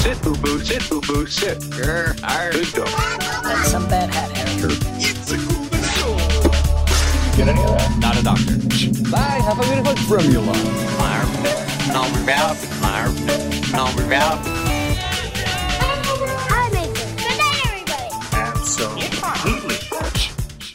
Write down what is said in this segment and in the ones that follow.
Sit, boo boo, sit, boo boo, sit. Grr, arr. Good dog. That's some bad hat, Harry. It's a cool story. Get any of that? Not a doctor. Bye, have a beautiful formula. Number out. Number out. Hi, Maker. Good night, everybody. Absolutely.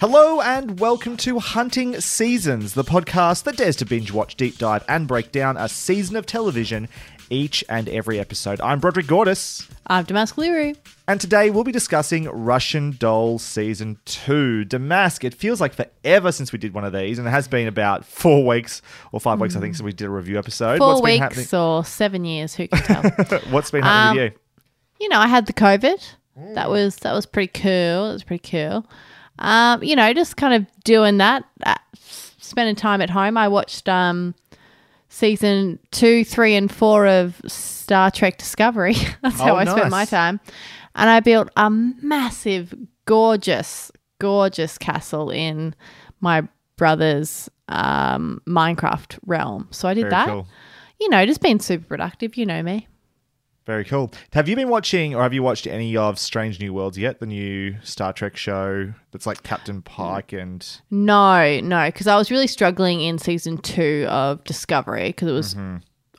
Hello and welcome to Hunting Seasons, the podcast that dares to binge watch, deep dive, and break down a season of television each and every episode. I'm Broderick Gordis, I'm Damask Leary. and today we'll be discussing Russian Doll Season 2. Damask, it feels like forever since we did one of these, and it has been about four weeks or five weeks, I think, since we did a review episode. Four been weeks or seven years, who can tell? What's been happening with Um, you? you know, I had the COVID. That was that was pretty cool. It was pretty cool. Um, you know, just kind of doing that, uh, spending time at home. I watched um, season two, three, and four of Star Trek Discovery. That's how Oh, I spent my time. And I built a massive, gorgeous, gorgeous castle in my brother's um, Minecraft realm. So I did Very that. cool. You know, just being super productive. You know me. Very cool. Have you been watching, or have you watched any of Strange New Worlds yet? The new Star Trek show that's like Captain Pike and No, no, because I was really struggling in season two of Discovery because it was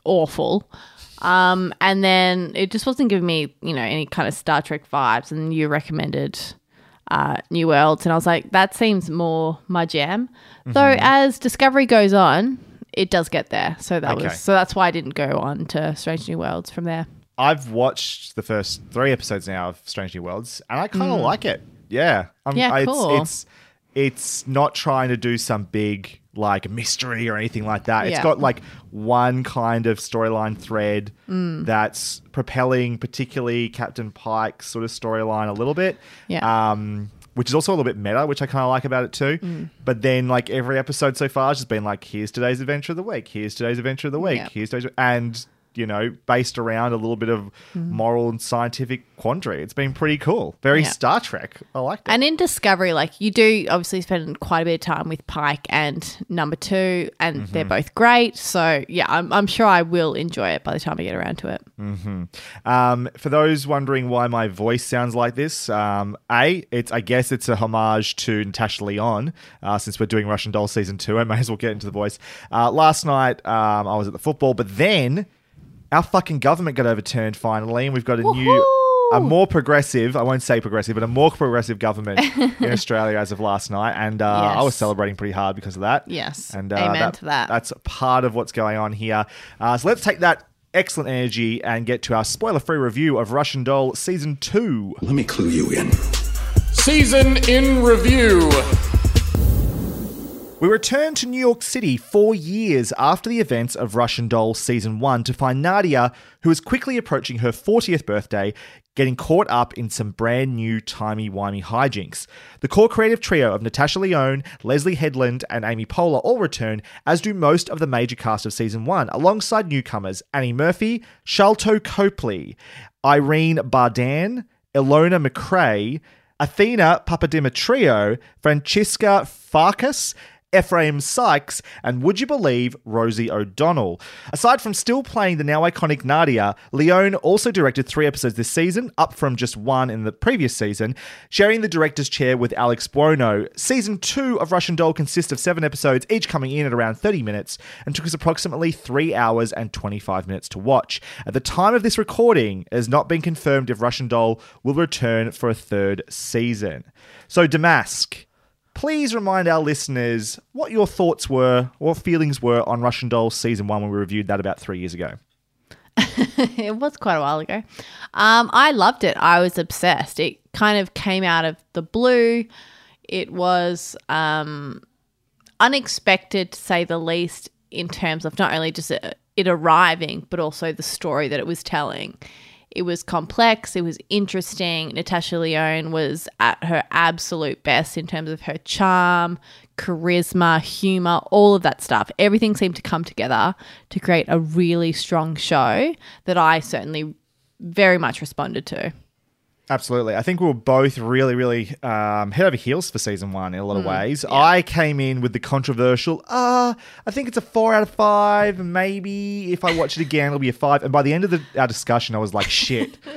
awful. Um, and then it just wasn't giving me, you know, any kind of Star Trek vibes. And you recommended uh, New Worlds, and I was like, that seems more my jam. Though as Discovery goes on, it does get there. So that Okay. was so that's why I didn't go on to Strange New Worlds from there. I've watched the first three episodes now of Strange New Worlds, and I kind of like it. Yeah, I'm, Mm. Yeah, I- cool. It's, it's it's not trying to do some big like mystery or anything like that. It's got like one kind of storyline thread Mm. that's propelling, particularly Captain Pike's sort of storyline a little bit. Yeah. Um, which is also a little bit meta, which I kind of like about it too. Mm. But then, like every episode so far has just been like, here's today's adventure of the week. Here's today's adventure of the week. Yeah. Here's today's, and you know, based around a little bit of Mm. moral and scientific quandary. It's been pretty cool. Very Yeah. Star Trek. I like that. And in Discovery, like you do obviously spend quite a bit of time with Pike and number two, and they're Mm-hmm. both great. So yeah, I'm, I'm sure I will enjoy it by the time I get around to it. Um, for those wondering why my voice sounds like this, um, a, it's I guess it's a homage to Natasha Lyonne. Uh, since we're doing Russian Doll season two, I may as well get into the voice. Uh, last night, um, I was at the football, but then our fucking government got overturned finally, and we've got a new. A more progressive, I won't say progressive, but a more progressive government in Australia as of last night. And uh, I was celebrating pretty hard because of that. Yes. And uh, Amen to that. That's part of what's going on here. Uh, so let's take that excellent energy and get to our spoiler free review of Russian Doll Season 2. Let me clue you in. Season in review. We return to New York City four years after the events of Russian Doll Season 1 to find Nadia, who is quickly approaching her 40th birthday, getting caught up in some brand new timey-wimey hijinks. The core creative trio of Natasha Lyonne, Leslye Headland, and Amy Poehler all return, as do most of the major cast of Season 1, alongside newcomers Annie Murphy, Sharlto Copley, Irén Bordán, Ilona McRae, Athena Papadimitriou, Francesca Farkas, Ephraim Sykes, and would you believe Rosie O'Donnell? Aside from still playing the now iconic Nadia, Lyonne also directed three episodes this season, up from just one in the previous season, sharing the director's chair with Alex Buono. Season two of Russian Doll consists of seven episodes, each coming in at around 30 minutes, and took us approximately three hours and 25 minutes to watch. At the time of this recording, it has not been confirmed if Russian Doll will return for a third season. So, Damask, please remind our listeners what your thoughts were, what feelings were on Russian Doll season one when we reviewed that about three years ago. it was quite a while ago. Um, I loved it. I was obsessed. It kind of came out of the blue. It was um, unexpected, to say the least, in terms of not only just uh, it arriving, but also the story that it was telling. It was complex, it was interesting. Natasha Lyonne was at her absolute best in terms of her charm, charisma, humor, all of that stuff. Everything seemed to come together to create a really strong show that I certainly very much responded to. Absolutely. I think we were both really, really um, head over heels for season one in a lot of ways. I came in with the controversial, uh, I think it's a four out of five. Maybe if I watch it again, it'll be a five. And by the end of the, our discussion, I was like, shit.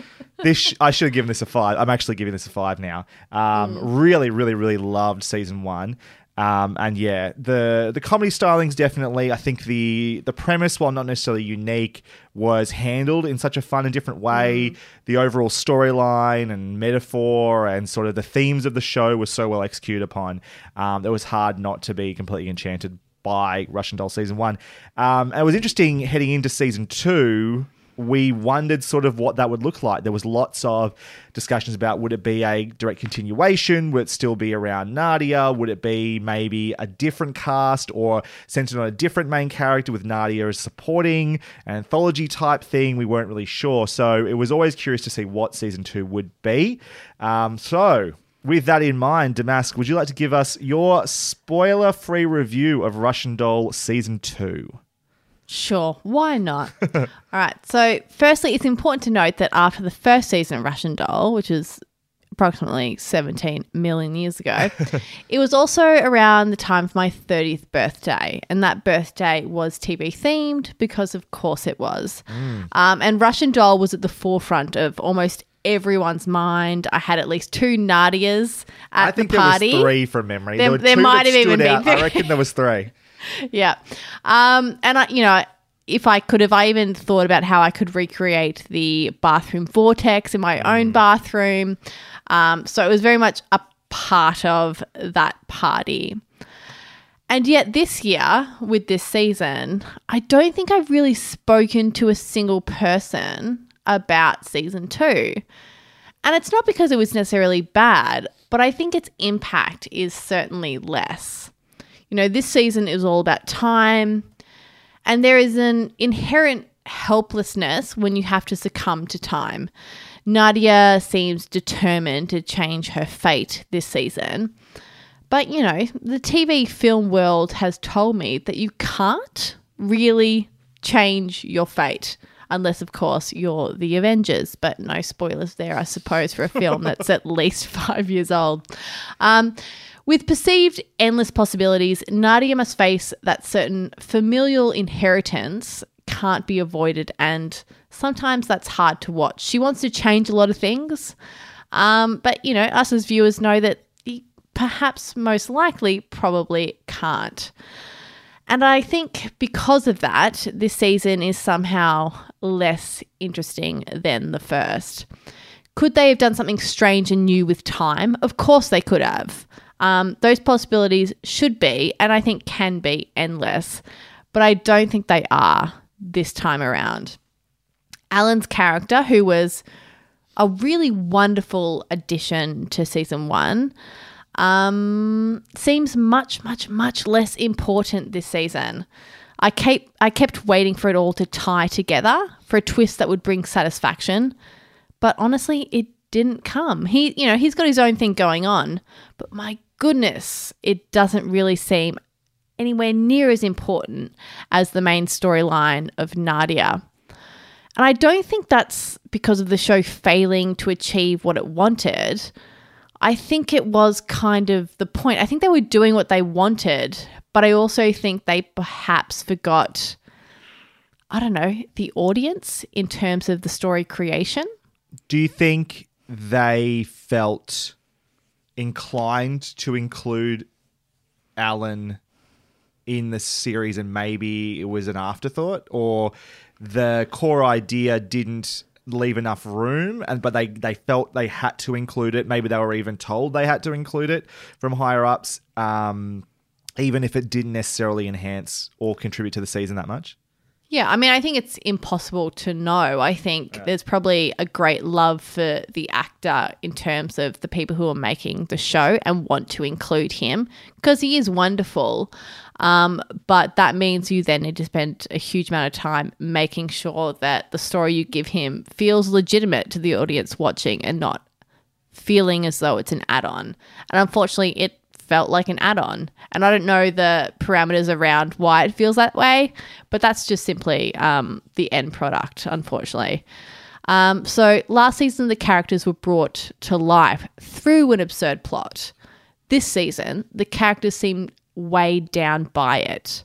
This sh- I should have given this a five. I'm actually giving this a five now. Um, Really, really, really loved season one. Um, and yeah, the the comedy stylings definitely. I think the the premise, while not necessarily unique, was handled in such a fun and different way. The overall storyline and metaphor and sort of the themes of the show was so well executed upon. Um, it was hard not to be completely enchanted by Russian Doll season one. Um, and it was interesting heading into season two we wondered sort of what that would look like. There was lots of discussions about would it be a direct continuation? Would it still be around Nadia? Would it be maybe a different cast or centered on a different main character with Nadia as supporting an anthology type thing? We weren't really sure. So it was always curious to see what season two would be. Um, so with that in mind, Damask, would you like to give us your spoiler free review of Russian Doll season two? Sure, why not? All right. So, firstly, it's important to note that after the first season of Russian Doll, which is approximately 17 million years ago, it was also around the time of my 30th birthday. And that birthday was TV themed because, of course, it was. Um, and Russian Doll was at the forefront of almost everyone's mind. I had at least two Nadias at I think the party. there was three from memory. There- were there might have even been. I reckon there was three. yeah. Um, and I, you know, if I could have, I even thought about how I could recreate the bathroom vortex in my own bathroom. Um, so it was very much a part of that party. And yet, this year, with this season, I don't think I've really spoken to a single person about season two. And it's not because it was necessarily bad, but I think its impact is certainly less. You know, this season is all about time, and there is an inherent helplessness when you have to succumb to time. Nadia seems determined to change her fate this season. But, you know, the TV film world has told me that you can't really change your fate. Unless, of course, you're the Avengers. But no spoilers there, I suppose, for a film that's at least five years old. Um, with perceived endless possibilities, Nadia must face that certain familial inheritance can't be avoided, and sometimes that's hard to watch. She wants to change a lot of things, um, but you know, us as viewers know that perhaps most likely probably can't. And I think because of that, this season is somehow less interesting than the first. Could they have done something strange and new with time? Of course they could have. Um, those possibilities should be, and I think can be, endless, but I don't think they are this time around. Alan's character, who was a really wonderful addition to season one, um, seems much, much, much less important this season. I kept I kept waiting for it all to tie together for a twist that would bring satisfaction, but honestly, it didn't come. He, you know, he's got his own thing going on, but my goodness, it doesn't really seem anywhere near as important as the main storyline of Nadia. And I don't think that's because of the show failing to achieve what it wanted. I think it was kind of the point. I think they were doing what they wanted, but I also think they perhaps forgot, I don't know, the audience in terms of the story creation. Do you think they felt inclined to include Alan in the series and maybe it was an afterthought or the core idea didn't leave enough room and but they they felt they had to include it. Maybe they were even told they had to include it from higher ups um even if it didn't necessarily enhance or contribute to the season that much Yeah, I mean, I think it's impossible to know. I think there's probably a great love for the actor in terms of the people who are making the show and want to include him because he is wonderful. Um, but that means you then need to spend a huge amount of time making sure that the story you give him feels legitimate to the audience watching and not feeling as though it's an add on. And unfortunately, it felt like an add on. And I don't know the parameters around why it feels that way, but that's just simply um, the end product, unfortunately. Um, so last season, the characters were brought to life through an absurd plot. This season, the characters seem weighed down by it.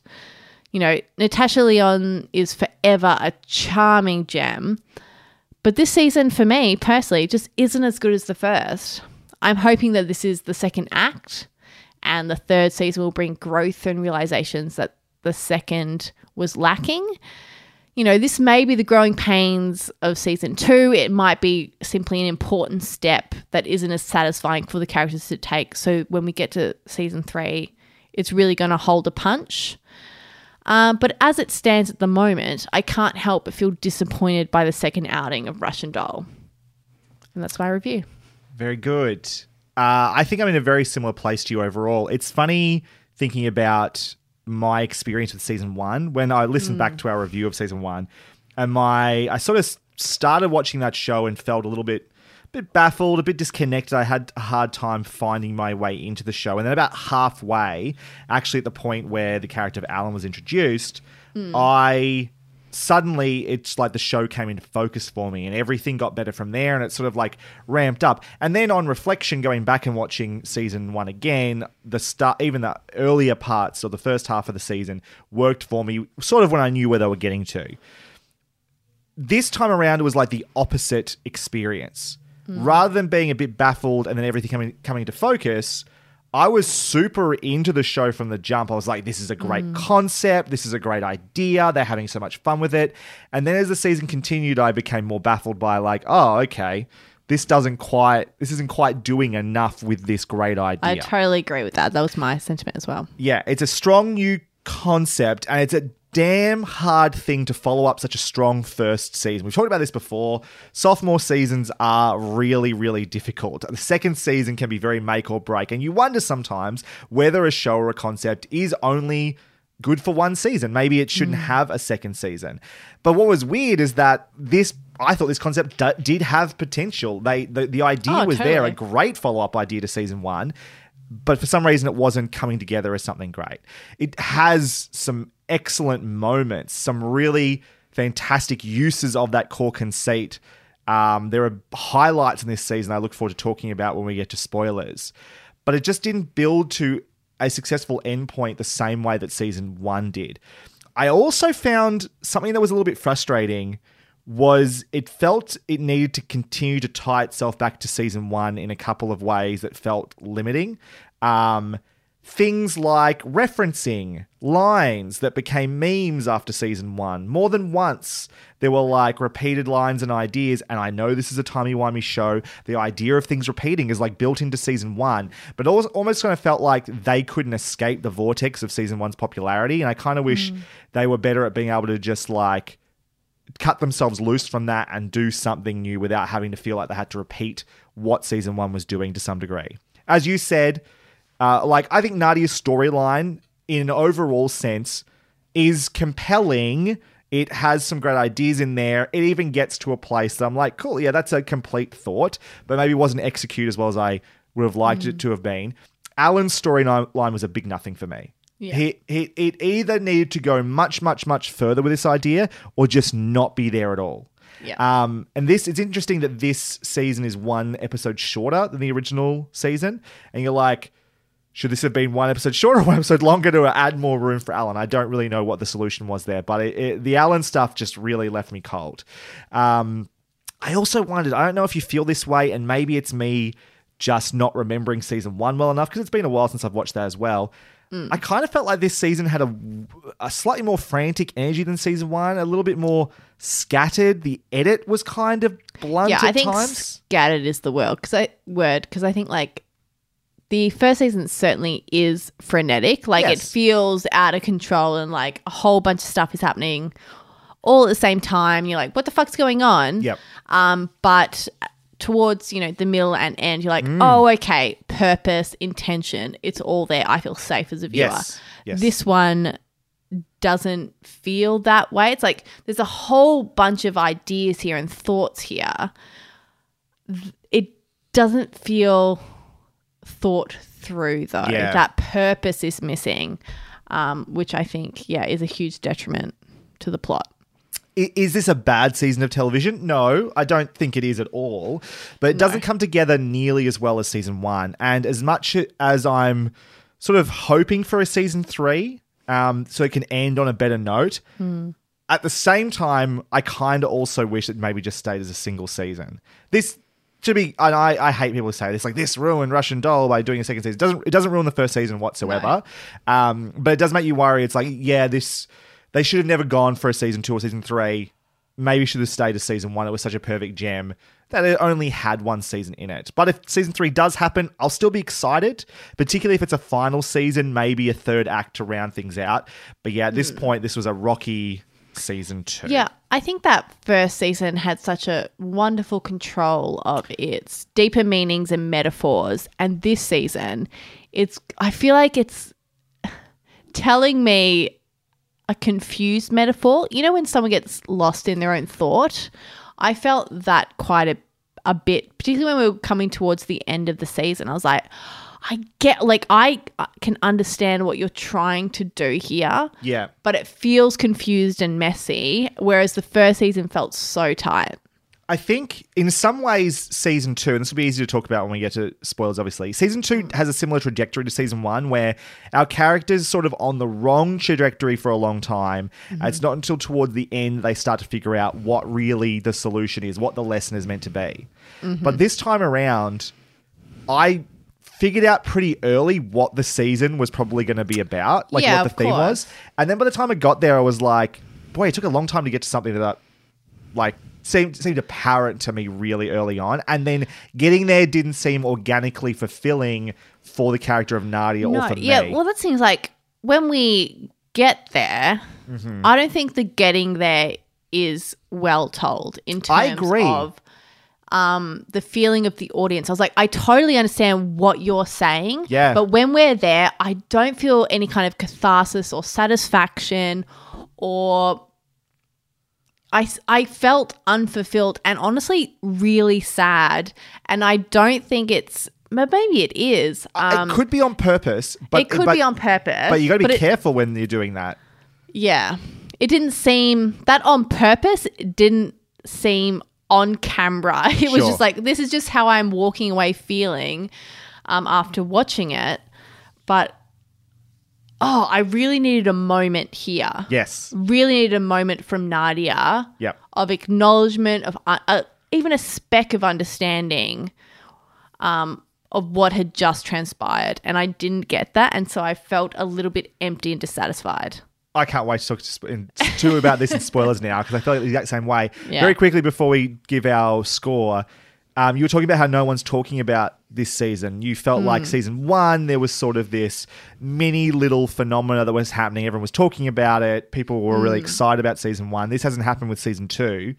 You know, Natasha Lyonne is forever a charming gem, but this season, for me personally, just isn't as good as the first. I'm hoping that this is the second act and the third season will bring growth and realizations that the second was lacking. You know, this may be the growing pains of season two. It might be simply an important step that isn't as satisfying for the characters to take. So when we get to season three, it's really going to hold a punch. Uh, but as it stands at the moment, I can't help but feel disappointed by the second outing of Russian Doll. And that's my review. Very good. Uh, I think I'm in a very similar place to you overall. It's funny thinking about my experience with season one when I listened back to our review of season one, and my I sort of started watching that show and felt a little bit bit baffled, a bit disconnected. I had a hard time finding my way into the show, and then about halfway, actually at the point where the character of Alan was introduced, I suddenly it's like the show came into focus for me and everything got better from there and it sort of like ramped up. And then on reflection going back and watching season one again the start even the earlier parts or the first half of the season worked for me sort of when i knew where they were getting to. This time around it was like the opposite experience. Mm. Rather than being a bit baffled and then everything coming coming into focus I was super into the show from the jump. I was like, this is a great mm. concept. This is a great idea. They're having so much fun with it. And then as the season continued, I became more baffled by like, oh, okay, this doesn't quite, this isn't quite doing enough with this great idea. I totally agree with that. That was my sentiment as well. yeah, it's a strong new concept and it's a damn hard thing to follow up such a strong first season. We've talked about this before. Sophomore seasons are really, really difficult. The second season can be very make or break, and you wonder sometimes whether a show or a concept is only good for one season. Maybe it shouldn't mm. have a second season. But what was weird is that this. I thought this concept d- did have potential. They the, the idea Oh, was there, a great follow up idea to season one, but for some reason it wasn't coming together as something great. It has some excellent moments, some really fantastic uses of that core conceit. Um, there are highlights in this season I look forward to talking about when we get to spoilers, but it just didn't build to a successful endpoint the same way that season one did. I also found something that was a little bit frustrating was it felt it needed to continue to tie itself back to season one in a couple of ways that felt limiting. Um, things like referencing lines that became memes after season one. More than once, there were like repeated lines and ideas. And I know this is a timey-wimey show. The idea of things repeating is like built into season one, but it almost, almost kind of felt like they couldn't escape the vortex of season one's popularity. And I kind of wish hmm. they were better at being able to just like cut themselves loose from that and do something new without having to feel like they had to repeat what season one was doing to some degree. As you said, uh, like I think Nadia's storyline in an overall sense is compelling. It has some great ideas in there. It even gets to a place that I'm like, cool, yeah, that's a complete thought, but maybe wasn't executed as well as I would have liked it to have been. Alan's storyline was a big nothing for me. Yeah. He, he, it either needed to go much, much, much further with this idea or just not be there at all. Yeah. Um, and this it's interesting that this season is one episode shorter than the original season, and you're like, should this have been one episode shorter, one episode longer to add more room for Alan? I don't really know what the solution was there, but it, it, the Alan stuff just really left me cold. Um, I also wondered, I don't know if you feel this way, and maybe it's me just not remembering season one well enough because it's been a while since I've watched that as well. I kind of felt like this season had a, a slightly more frantic energy than season one, a little bit more scattered. The edit was kind of blunt yeah, at I think times. scattered is the word because I word because I think like the first season certainly is frenetic. Like it feels out of control and like a whole bunch of stuff is happening all at the same time. You're like, what the fuck's going on? Yep. Um, but towards you know the middle and end, you're like, Mm. oh, okay, purpose, intention, it's all there. I feel safe as a viewer. Yes. Yes. This one doesn't feel that way. It's like there's a whole bunch of ideas here and thoughts here. It doesn't feel thought through though. Yeah. That purpose is missing, um, which I think, yeah, is a huge detriment to the plot. Is this a bad season of television? No, I don't think it is at all. But it doesn't come together nearly as well as season one. And as much as I'm sort of hoping for a season three, um, so it can end on a better note, at the same time, I kind of also wish it maybe just stayed as a single season. This to be, and I, I hate people who say this, like this ruined Russian Doll by doing a second season. It doesn't it doesn't ruin the first season whatsoever, um, but it does make you worry. It's like, yeah, this they should have never gone for a season two or season three. Maybe should have stayed as season one. It was such a perfect gem that it only had one season in it. But if season three does happen, I'll still be excited, particularly if it's a final season, maybe a third act to round things out. But yeah, at this point, this was a rocky season two. Yeah, I think that first season had such a wonderful control of its deeper meanings and metaphors, and this season, it's I feel like it's telling me a confused metaphor. You know when someone gets lost in their own thought? I felt that quite a a bit, particularly when we were coming towards the end of the season. I was like, I get like I uh, can understand what you're trying to do here Yeah. but it feels confused and messy, whereas the first season felt so tight. I think in some ways, season two, and this will be easy to talk about when we get to spoilers, obviously. Season two mm. has a similar trajectory to season one, where our characters sort of on the wrong trajectory for a long time. And It's not until towards the end they start to figure out what really the solution is, what the lesson is meant to be. Mm-hmm. But this time around, I figured out pretty early what the season was probably going to be about, like Yeah, what the theme course. was. And then by the time I got there, I was like, boy, it took a long time to get to something that like seemed seemed apparent to me really early on, and then getting there didn't seem organically fulfilling for the character of Nadia or for yeah, me. well, that seems like when we get there, Mm-hmm. I don't think the getting there is well told in terms I agree. of um, the feeling of the audience. I was like, I totally understand what you're saying. Yeah. But when we're there, I don't feel any kind of catharsis or satisfaction or I, I felt unfulfilled and honestly really sad. And I don't think it's, but maybe it is. Um, it could be on purpose, but it could but- be on purpose. But you got to be it- careful when you're doing that. yeah. It didn't seem that on purpose It didn't seem on camera. It was Sure. just like this is just how I'm walking away feeling um, after watching it. But oh, I really needed a moment here. Yes. Really needed a moment from Nadia Yep. of acknowledgement of uh, uh, even a speck of understanding um, of what had just transpired, and I didn't get that, and so I felt a little bit empty and dissatisfied. I can't wait to talk to, in, to about this in spoilers now because I feel like the exact same way. Yeah. Very quickly before we give our score, um, you were talking about how no one's talking about this season. You felt Hmm. like season one, there was sort of this mini little phenomena that was happening. Everyone was talking about it. People were Hmm. really excited about season one. This hasn't happened with season two.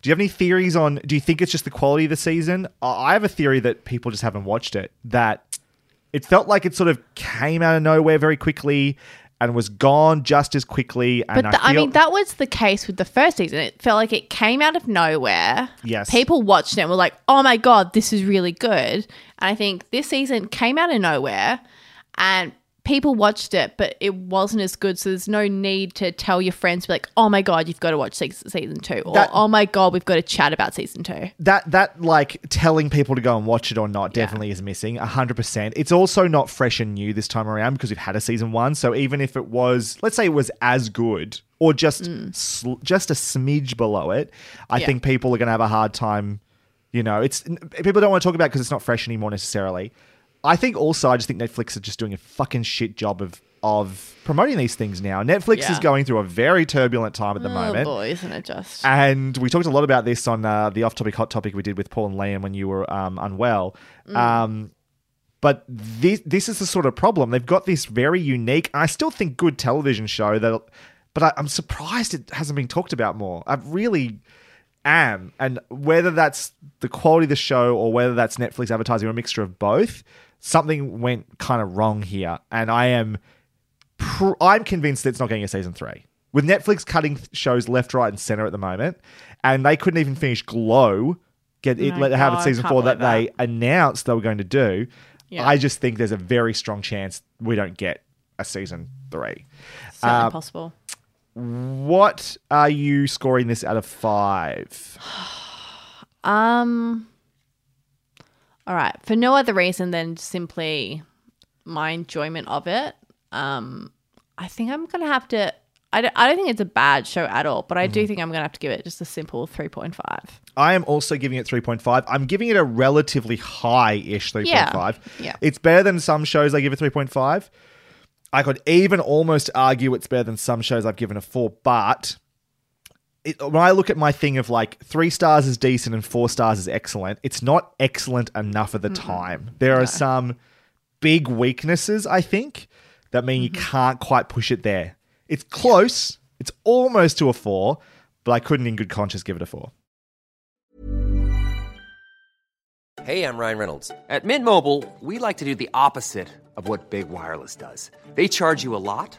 Do you have any theories on? Do you think it's just the quality of the season? I I have a theory that people just haven't watched it. That it felt like it sort of came out of nowhere very quickly and was gone just as quickly. And But I, feel- mean, that was the case with the first season. It felt like it came out of nowhere. Yes. People watched it and were like, oh my God, this is really good. And I think this season came out of nowhere and people watched it, but it wasn't as good. So there's no need to tell your friends, be like, oh my God, you've got to watch season two. Or, That- oh my God, we've got to chat about season two. that that like telling people to go and watch it or not definitely is missing 100% it's also not fresh and new this time around because we've had a season one so even if it was let's say it was as good or just mm. sl- just a smidge below it i Yeah. think people are going to have a hard time you know it's people don't want to talk about because it's not fresh anymore necessarily i think also i just think netflix are just doing a fucking shit job of of promoting these things now netflix is going through a very turbulent time at the moment. Oh moment boy, isn't it just? and we talked a lot about this on uh, the off-topic hot topic we did with Paul and Liam when you were um, unwell. Um, but this this is the sort of problem. They've got this very unique, I still think good television show that, but I, I'm surprised it hasn't been talked about more. I really am, and whether that's the quality of the show or whether that's Netflix advertising or a mixture of both, something went kind of wrong here, and I am pr- I'm convinced that it's not getting a season three. With Netflix cutting shows left, right, and center at the moment, and they couldn't even finish Glow, get it, my let it have its season four that believe they announced they were going to do. Yeah. I just think there's a very strong chance we don't get a season three. Certainly Uh, possible. What are you scoring this out of five? Um. All right. For no other reason than simply my enjoyment of it. Um, I think I'm gonna have to. I don't, I don't think it's a bad show at all, but I do Mm-hmm. think I'm gonna have to give it just a simple three point five. I am also giving it 3.5. I'm giving it a relatively high ish 3.5. Yeah, yeah. It's better than some shows I give a 3.5. I could even almost argue it's better than some shows I've given a 4, but it, when I look at my thing of like three stars is decent and four stars is excellent, it's not excellent enough at the time. There are some big weaknesses, I think, that mean you mm-hmm. can't quite push it there. It's close. It's almost to a four, but I couldn't in good conscience give it a four. Hey, I'm Ryan Reynolds. At Mint Mobile, we like to do the opposite of what Big Wireless does. They charge you a lot,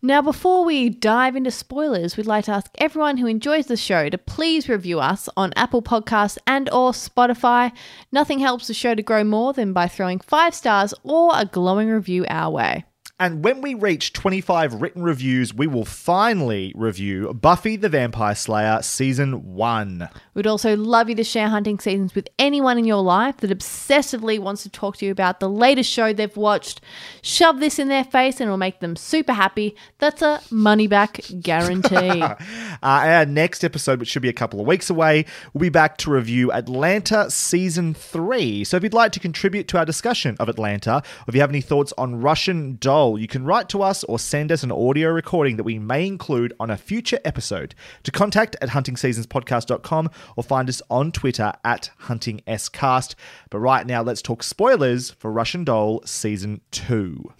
Now, before we dive into spoilers, we'd like to ask everyone who enjoys the show to please review us on Apple Podcasts and or Spotify. Nothing helps the show to grow more than by throwing five stars or a glowing review our way. And when we reach 25 written reviews, we will finally review Buffy the Vampire Slayer Season 1. We'd also love you to share hunting seasons with anyone in your life that obsessively wants to talk to you about the latest show they've watched. Shove this in their face and it'll make them super happy. That's a money back guarantee. Uh, our next episode, which should be a couple of weeks away, we'll be back to review Atlanta Season 3. So if you'd like to contribute to our discussion of Atlanta, or if you have any thoughts on Russian Doll, you can write to us or send us an audio recording that we may include on a future episode. To contact at huntingseasonspodcast.com or find us on Twitter at huntingscast. But right now, let's talk spoilers for Russian Doll Season 2.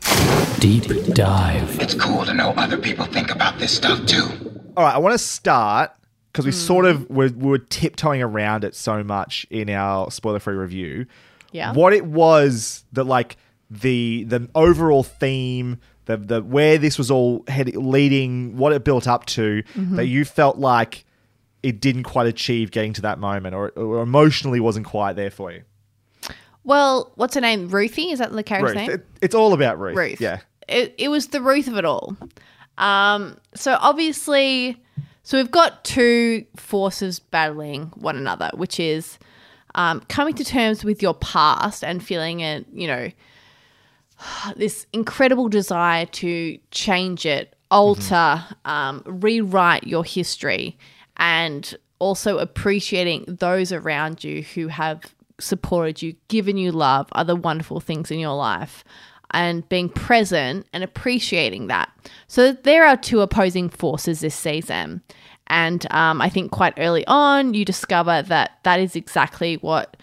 Deep dive. It's cool to know other people think about this stuff too. All right, I want to start because we hmm. sort of were, were tiptoeing around it so much in our spoiler free review. Yeah. What it was that like the the overall theme, the the where this was all head leading, what it built up to, Mhm. that you felt like it didn't quite achieve getting to that moment, or, or emotionally wasn't quite there for you. well, what's her name? Ruthie? Is that the character's Ruth, name? it- it's all about Ruth. Ruth. Yeah. It, it was the Ruth of it all. Um, so obviously, so we've got two forces battling one another, which is um, coming to terms with your past and feeling it, you know, this incredible desire to change it, alter, um, rewrite your history, and also appreciating those around you who have supported you, given you love, other wonderful things in your life, and being present and appreciating that. So there are two opposing forces this season. And um, I think quite early on, you discover that that is exactly what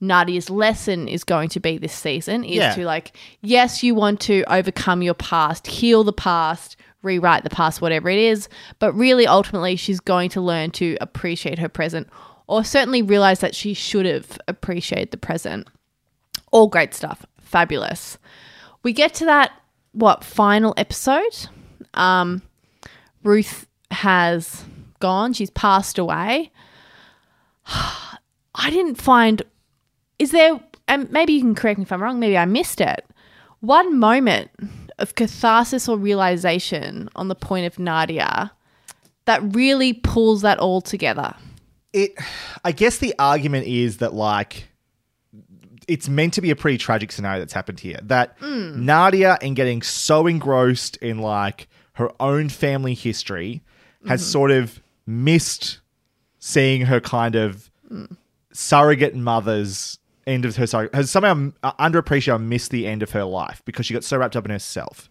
Nadia's lesson is going to be this season is Yeah. to like, yes, you want to overcome your past, heal the past, rewrite the past, whatever it is, but really ultimately she's going to learn to appreciate her present or certainly realize that she should have appreciated the present. All great stuff. Fabulous. We get to that what final episode? Um Ruth has gone, she's passed away. I didn't find. Is there? And maybe you can correct me if I'm wrong. Maybe I missed it. One moment of catharsis or realization on the point of Nadia that really pulls that all together. it i guess the argument is that like it's meant to be a pretty tragic scenario that's happened here that mm. nadia in getting so engrossed in like her own family history has mm-hmm. sort of missed seeing her kind of mm. surrogate mother's end of her sorry has somehow uh, underappreciated or missed the end of her life because she got so wrapped up in herself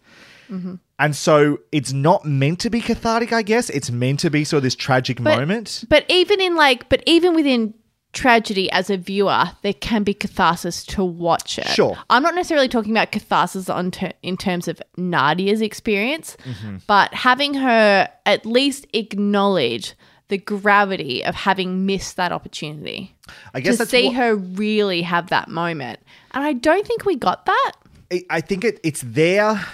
and so it's not meant to be cathartic, I guess. It's meant to be sort of this tragic But- moment. But even in like, but even within tragedy as a viewer, there can be catharsis to watch it. Sure. I'm not necessarily talking about catharsis on ter- in terms of Nadia's experience, Mm-hmm. but having her at least acknowledge the gravity of having missed that opportunity. I guess to see what- her really have that moment. And I don't think we got that. I- think it, it's there.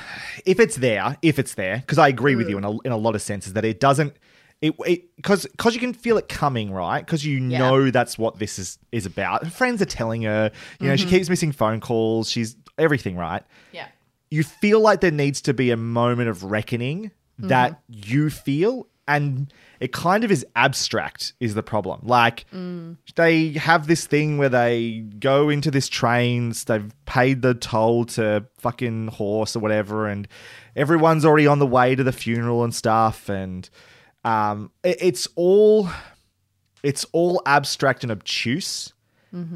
If it's there, if it's there, because I agree with you in a, in a lot of senses that it doesn't. It because because you can feel it coming, right? Because you Yeah. know that's what this is is about. Her friends are telling her, you know, she Mhm. keeps missing phone calls. She's everything, right? Yeah. you feel like there needs to be a moment of reckoning that Mm-hmm. you feel and it kind of is abstract is the problem. Like Mm. they have this thing where they go into this trains they've paid the toll to fucking horse or whatever and everyone's already on the way to the funeral and stuff and um it- it's all it's all abstract and obtuse.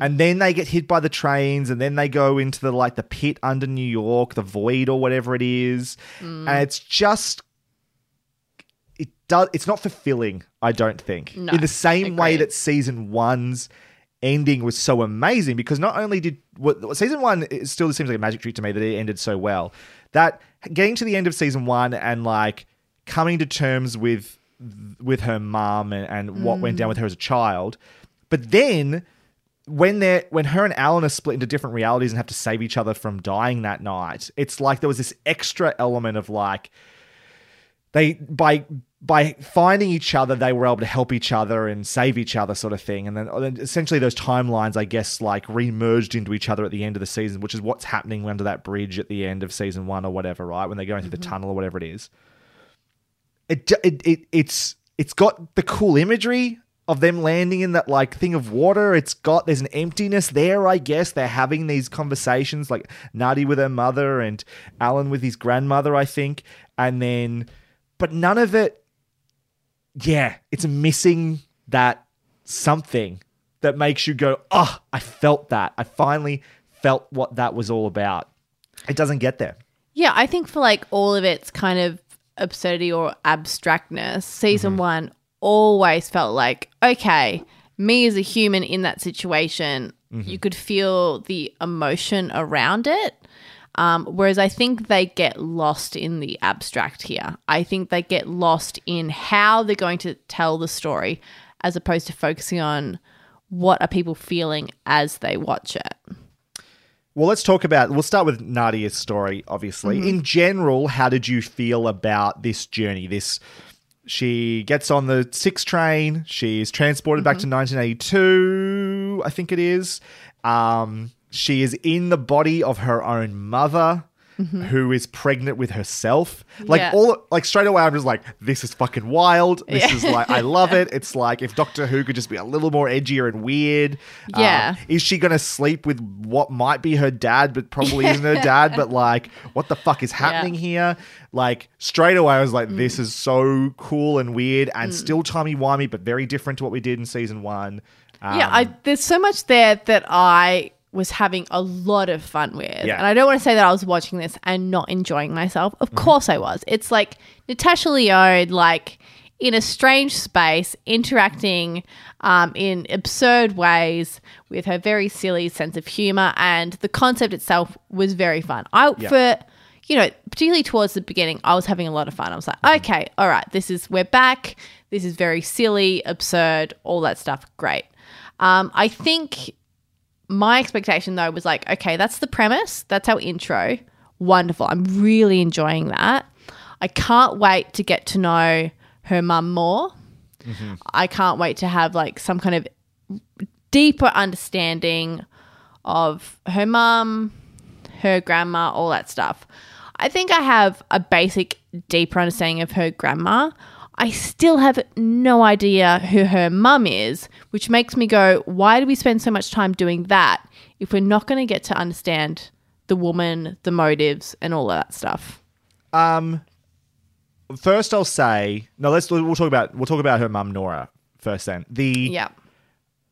And then they get hit by the trains and then they go into the like the pit under new york the void or whatever it is. And it's just does it's not fulfilling i don't think. No, in the same way that season one's ending was so amazing because not only did what season one it still seems like a magic trick to me that it ended so well. That getting to the end of season one and like coming to terms with with her mom and, and what went down mm. with her as a child. But then when they're when her and Alan are split into different realities and have to save each other from dying that night, it's like there was this extra element of like they by by finding each other they were able to help each other and save each other sort of thing and then, essentially those timelines i guess like remerged into each other at the end of the season which is what's happening under that bridge at the end of season one or whatever right when they're going through the mm-hmm. tunnel or whatever it is. It, it, it it's it's got the cool imagery of them landing in that like thing of water. It's got there's an emptiness there, I guess. They're having these conversations like Nadi with her mother and Alan with his grandmother, I think. And then but none of it yeah, it's missing that something that makes you go, "Oh, I felt that. I finally felt what that was all about." It doesn't get there. Yeah, I think for like all of its kind of absurdity or abstractness, season Mm-hmm. one always felt like, okay, me as a human in that situation, Mm-hmm. you could feel the emotion around it. Um, whereas I think they get lost in the abstract here. I think they get lost in how they're going to tell the story as opposed to focusing on what are people feeling as they watch it. Well, let's talk about. We'll start with Nadia's story, obviously. In general, how did you feel about this journey? This she gets on the six train. She's transported back to 1982, I think it is. Um, she is in the body of her own mother. Who is pregnant with herself? Like Yeah. all, like straight away, I'm just like, this is fucking wild. This Yeah. is like, I love it. It's like if Doctor Who could just be a little more edgier and weird. Um, Yeah. is she going to sleep with what might be her dad, but probably isn't her dad? But like, what the fuck is happening here? Like, straight away, I was like, this is so cool and weird and still timey wimey, but very different to what we did in season one. Um, yeah, I, there's so much there that I was having a lot of fun with. Yeah. And I don't want to say that I was watching this and not enjoying myself. Of course I was. It's like Natasha Lyonne, like in a strange space, interacting um, in absurd ways with her very silly sense of humor. And the concept itself was very fun. I, Yeah. for, you know, particularly towards the beginning, I was having a lot of fun. I was like, okay, all right, this is, we're back. This is very silly, absurd, all that stuff. Great. Um, I think my expectation though was like, okay, that's the premise. That's our intro. Wonderful. I'm really enjoying that. I can't wait to get to know her mum more. I can't wait to have like some kind of deeper understanding of her mum, her grandma, all that stuff. I think I have a basic, deeper understanding of her grandma. I still have no idea who her mum is, which makes me go, why do we spend so much time doing that if we're not going to get to understand the woman, the motives, and all of that stuff? Um, first I'll say no. Let's we'll talk about we'll talk about her mum Nora first. Then the Yeah.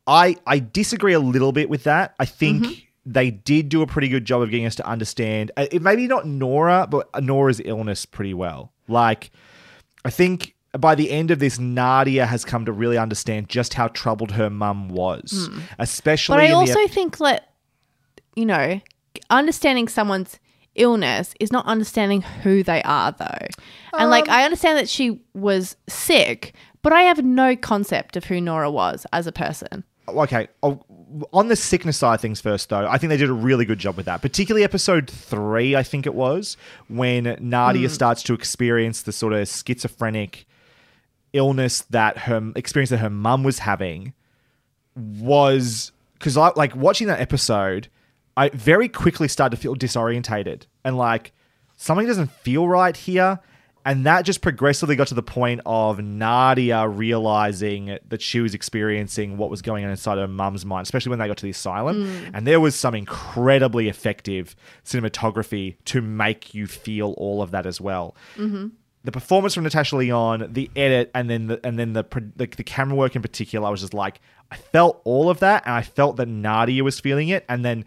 I I disagree a little bit with that. I think Mm-hmm. they did do a pretty good job of getting us to understand. uh, It maybe not Nora, but Nora's illness pretty well. Like, I think by the end of this, Nadia has come to really understand just how troubled her mum was, especially. Hmm. But I also ep- think that, you know, understanding someone's illness is not understanding who they are, though. And Um, like, I understand that she was sick, but I have no concept of who Nora was as a person. okay. oh, On the sickness side of things first, though, I think they did a really good job with that. Particularly episode three, I think it was, when Nadia starts to experience the sort of schizophrenic illness that her experience that her mum was having was because I like watching that episode, I very quickly started to feel disorientated and like something doesn't feel right here. And that just progressively got to the point of Nadia realizing that she was experiencing what was going on inside her mum's mind, especially when they got to the asylum. Mm. And there was some incredibly effective cinematography to make you feel all of that as well mm-hmm. The performance from Natasha Lyonne, the edit, and then the and then the, the the camera work in particular, I was just like, I felt all of that, and I felt that Nadia was feeling it, and then.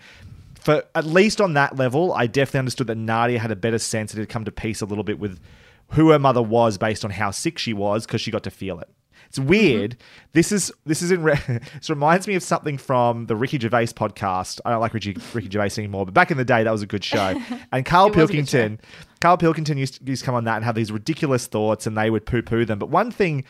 For at least on that level, I definitely understood that Nadia had a better sense. It had come to peace a little bit with who her mother was based on how sick she was because she got to feel it. It's weird. Mm-hmm. This is this is in re- this reminds me of something from the Ricky Gervais podcast. I don't like Ricky Ricky Gervais anymore, but back in the day that was a good show. And Carl It was a good show. Pilkington, Carl Pilkington used, to, used to come on that and have these ridiculous thoughts, and they would poo poo them. But one thing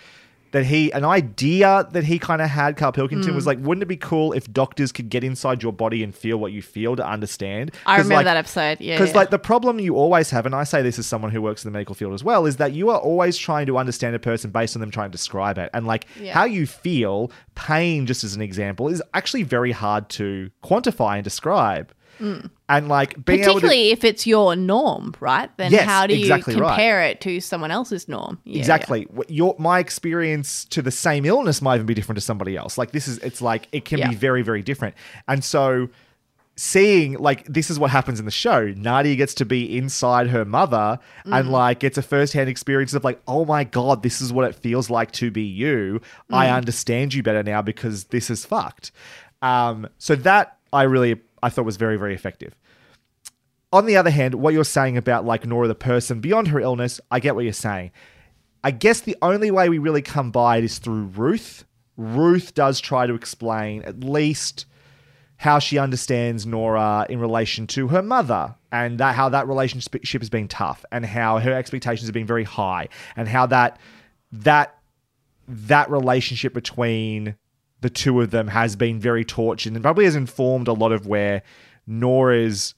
that he, an idea that he kind of had, Carl Pilkington, Mm. was like, wouldn't it be cool if doctors could get inside your body and feel what you feel to understand? I remember like- that episode. Yeah. because yeah. like the problem you always have, and I say this as someone who works in the medical field as well, is that you are always trying to understand a person based on them trying to describe it, and like Yeah. how you feel, pain, just as an example, is actually very hard to quantify and describe. And like being able to. Particularly if it's your norm, right? Then Yes, how do you exactly right. compare it to someone else's norm? Yeah, exactly What your my experience to the same illness might even be different to somebody else like this is it's like it can Yeah. be very very different and so seeing like this is what happens in the show nadia gets to be inside her mother and Mm. like gets a first-hand experience of like oh my god this is what it feels like to be you i Mm. understand you better now because this is fucked um so that i really i thought was very very effective on the other hand, what you're saying about like Nora the person beyond her illness, I get what you're saying. I guess the only way we really come by it is through Ruth. Ruth does try to explain at least how she understands Nora in relation to her mother and that how that relationship has been tough and how her expectations have been very high and how that that that relationship between the two of them has been very tortured and probably has informed a lot of where Nora's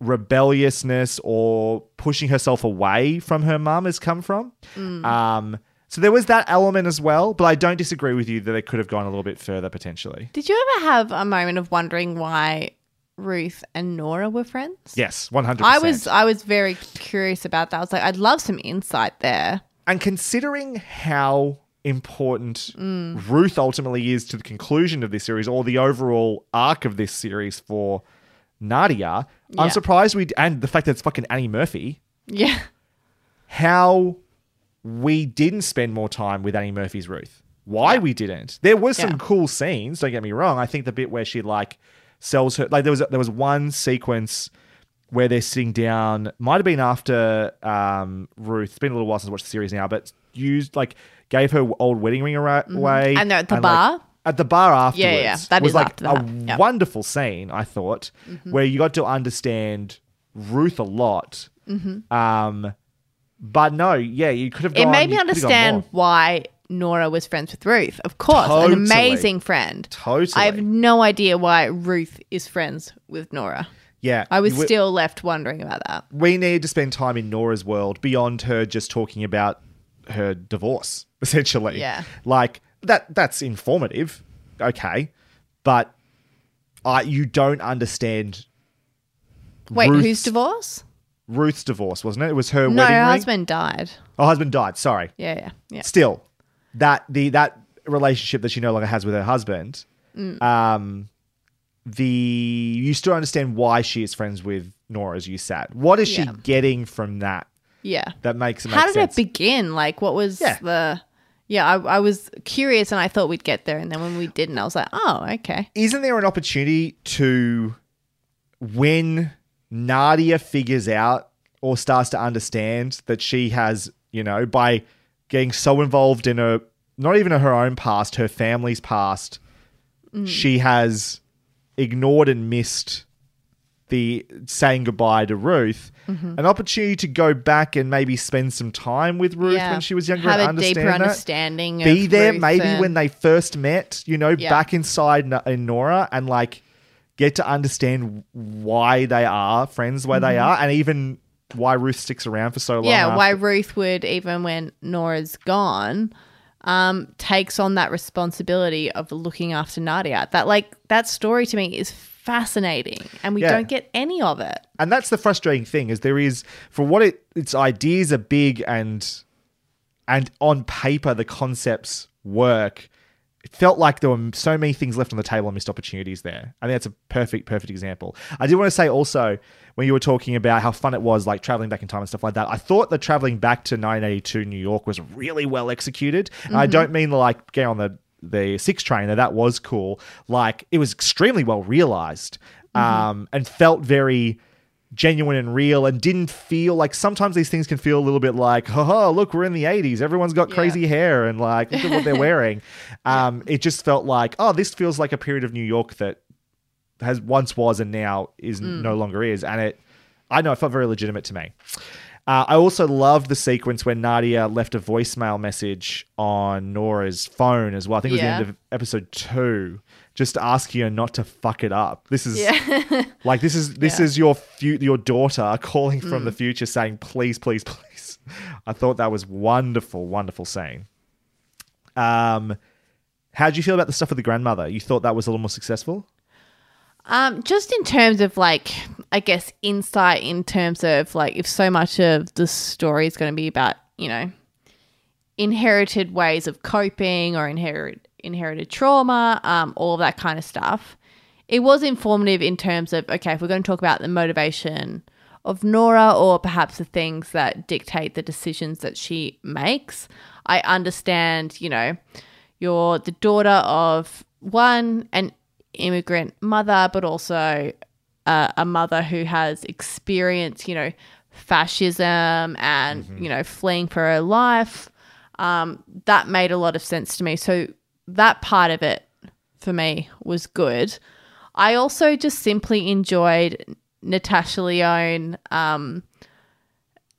rebelliousness or pushing herself away from her mum has come from. Um, so there was that element as well, but I don't disagree with you that they could have gone a little bit further potentially. Did you ever have a moment of wondering why Ruth and Nora were friends? Yes, one hundred. I was I was very curious about that. I was like, I'd love some insight there. and considering how important Mm. Ruth ultimately is to the conclusion of this series or the overall arc of this series for Nadia, Yeah. I'm surprised we and the fact that it's fucking Annie Murphy. Yeah. how we didn't spend more time with Annie Murphy's Ruth. Why we didn't? There was some Yeah. cool scenes. Don't get me wrong. I think the bit where she like sells her like there was there was one sequence where they're sitting down. Might have been after um, Ruth. It's been a little while since I watched the series now, but used like gave her old wedding ring away, Mm-hmm. And they're at the like, bar? At the bar afterwards. Yeah, yeah, that was is like a. Yep. wonderful scene. I thought where you got to understand Ruth a lot. Um, but no, yeah, you could have. Mm-hmm. It made me you could have gone understand why Nora was friends with Ruth. Of course, Totally. an amazing friend. Totally. I have no idea why Ruth is friends with Nora. Yeah, I was still left wondering about that. We need to spend time in Nora's world beyond her just talking about her divorce, essentially. Yeah. like that. That's informative. okay, but I you don't understand. Wait, Ruth's, whose divorce? Ruth's divorce, wasn't it? It was her No, wedding her ring. husband died. Her husband died. Sorry. Yeah, yeah, yeah. Still, that the that relationship that she no longer has with her husband, Mm. um, the you still understand why she is friends with Nora, as you said. What is she Yeah. getting from that? Yeah. That makes it How did sense. it begin? Like, what was Yeah. the? Yeah, I, I was curious, and I thought we'd get there, and then when we didn't, I was like, oh, okay. Isn't there an opportunity to when Nadia figures out or starts to understand that she has, you know, by getting so involved in her, not even her own past, her family's past, Mm. she has ignored and missed the saying goodbye to Ruth. Mhm. An opportunity to go back and maybe spend some time with Ruth Yeah. when she was younger Have and a understand deeper that. understanding Be of there Ruth maybe and- when they first met, you know, Yeah. back inside in Nora and like get to understand why they are friends, where they Mhm. are, and even why Ruth sticks around for so long. Yeah, why. Ruth would even when Nora's gone, um, takes on that responsibility of looking after Nadia. That like that story to me is fascinating, and we Yeah. don't get any of it. and that's the frustrating thing is there is for what it its ideas are big and and on paper the concepts work it felt like there were so many things left on the table and missed opportunities there i think that's a perfect perfect example i did want to say also when you were talking about how fun it was like traveling back in time and stuff like that i thought the traveling back to 1982 new york was really well executed and i mm-hmm. don't mean like get on the the six trainer that was cool. Like it was extremely well realized Mhm. um and felt very genuine and real and didn't feel like sometimes these things can feel a little bit like haha look we're in the 80s everyone's got crazy hair and like look at what they're wearing. Um it just felt like oh this feels like a period of new york that has once was and now is Mm. no longer is. And it i know it felt very legitimate to me uh, I also loved the sequence when Nadia left a voicemail message on Nora's phone as well. I think it was Yeah. the end of episode two, just asking her not to fuck it up. This is Yeah. like this is this Yeah. is your fu- your daughter calling from Mm. the future saying please please please. I thought that was wonderful wonderful scene. Um, how did you feel about the stuff with the grandmother? You thought that was a little more successful? Um, just in terms of like, I guess insight in terms of like, if so much of the story is going to be about, you know, inherited ways of coping or inherit inherited trauma, um, all of that kind of stuff. It was informative in terms of okay, if we're going to talk about the motivation of Nora or perhaps the things that dictate the decisions that she makes. I understand, you know, you're the daughter of one, an immigrant mother, but also uh, a mother who has experienced, you know, fascism and, you know, fleeing for her life. Um, that made a lot of sense to me. So that part of it for me was good. I also just simply enjoyed Natasha Lyonne. Um,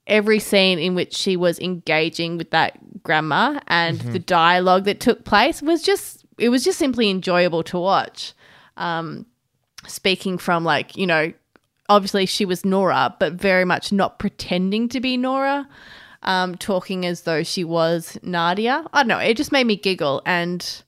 every scene in which she was engaging with that grandma and Mhm. the dialogue that took place was just it was just simply enjoyable to watch. Um, speaking from like you know, obviously she was Nora, but very much not pretending to be Nora. Um, talking as though she was Nadia. I don't know. It just made me giggle, and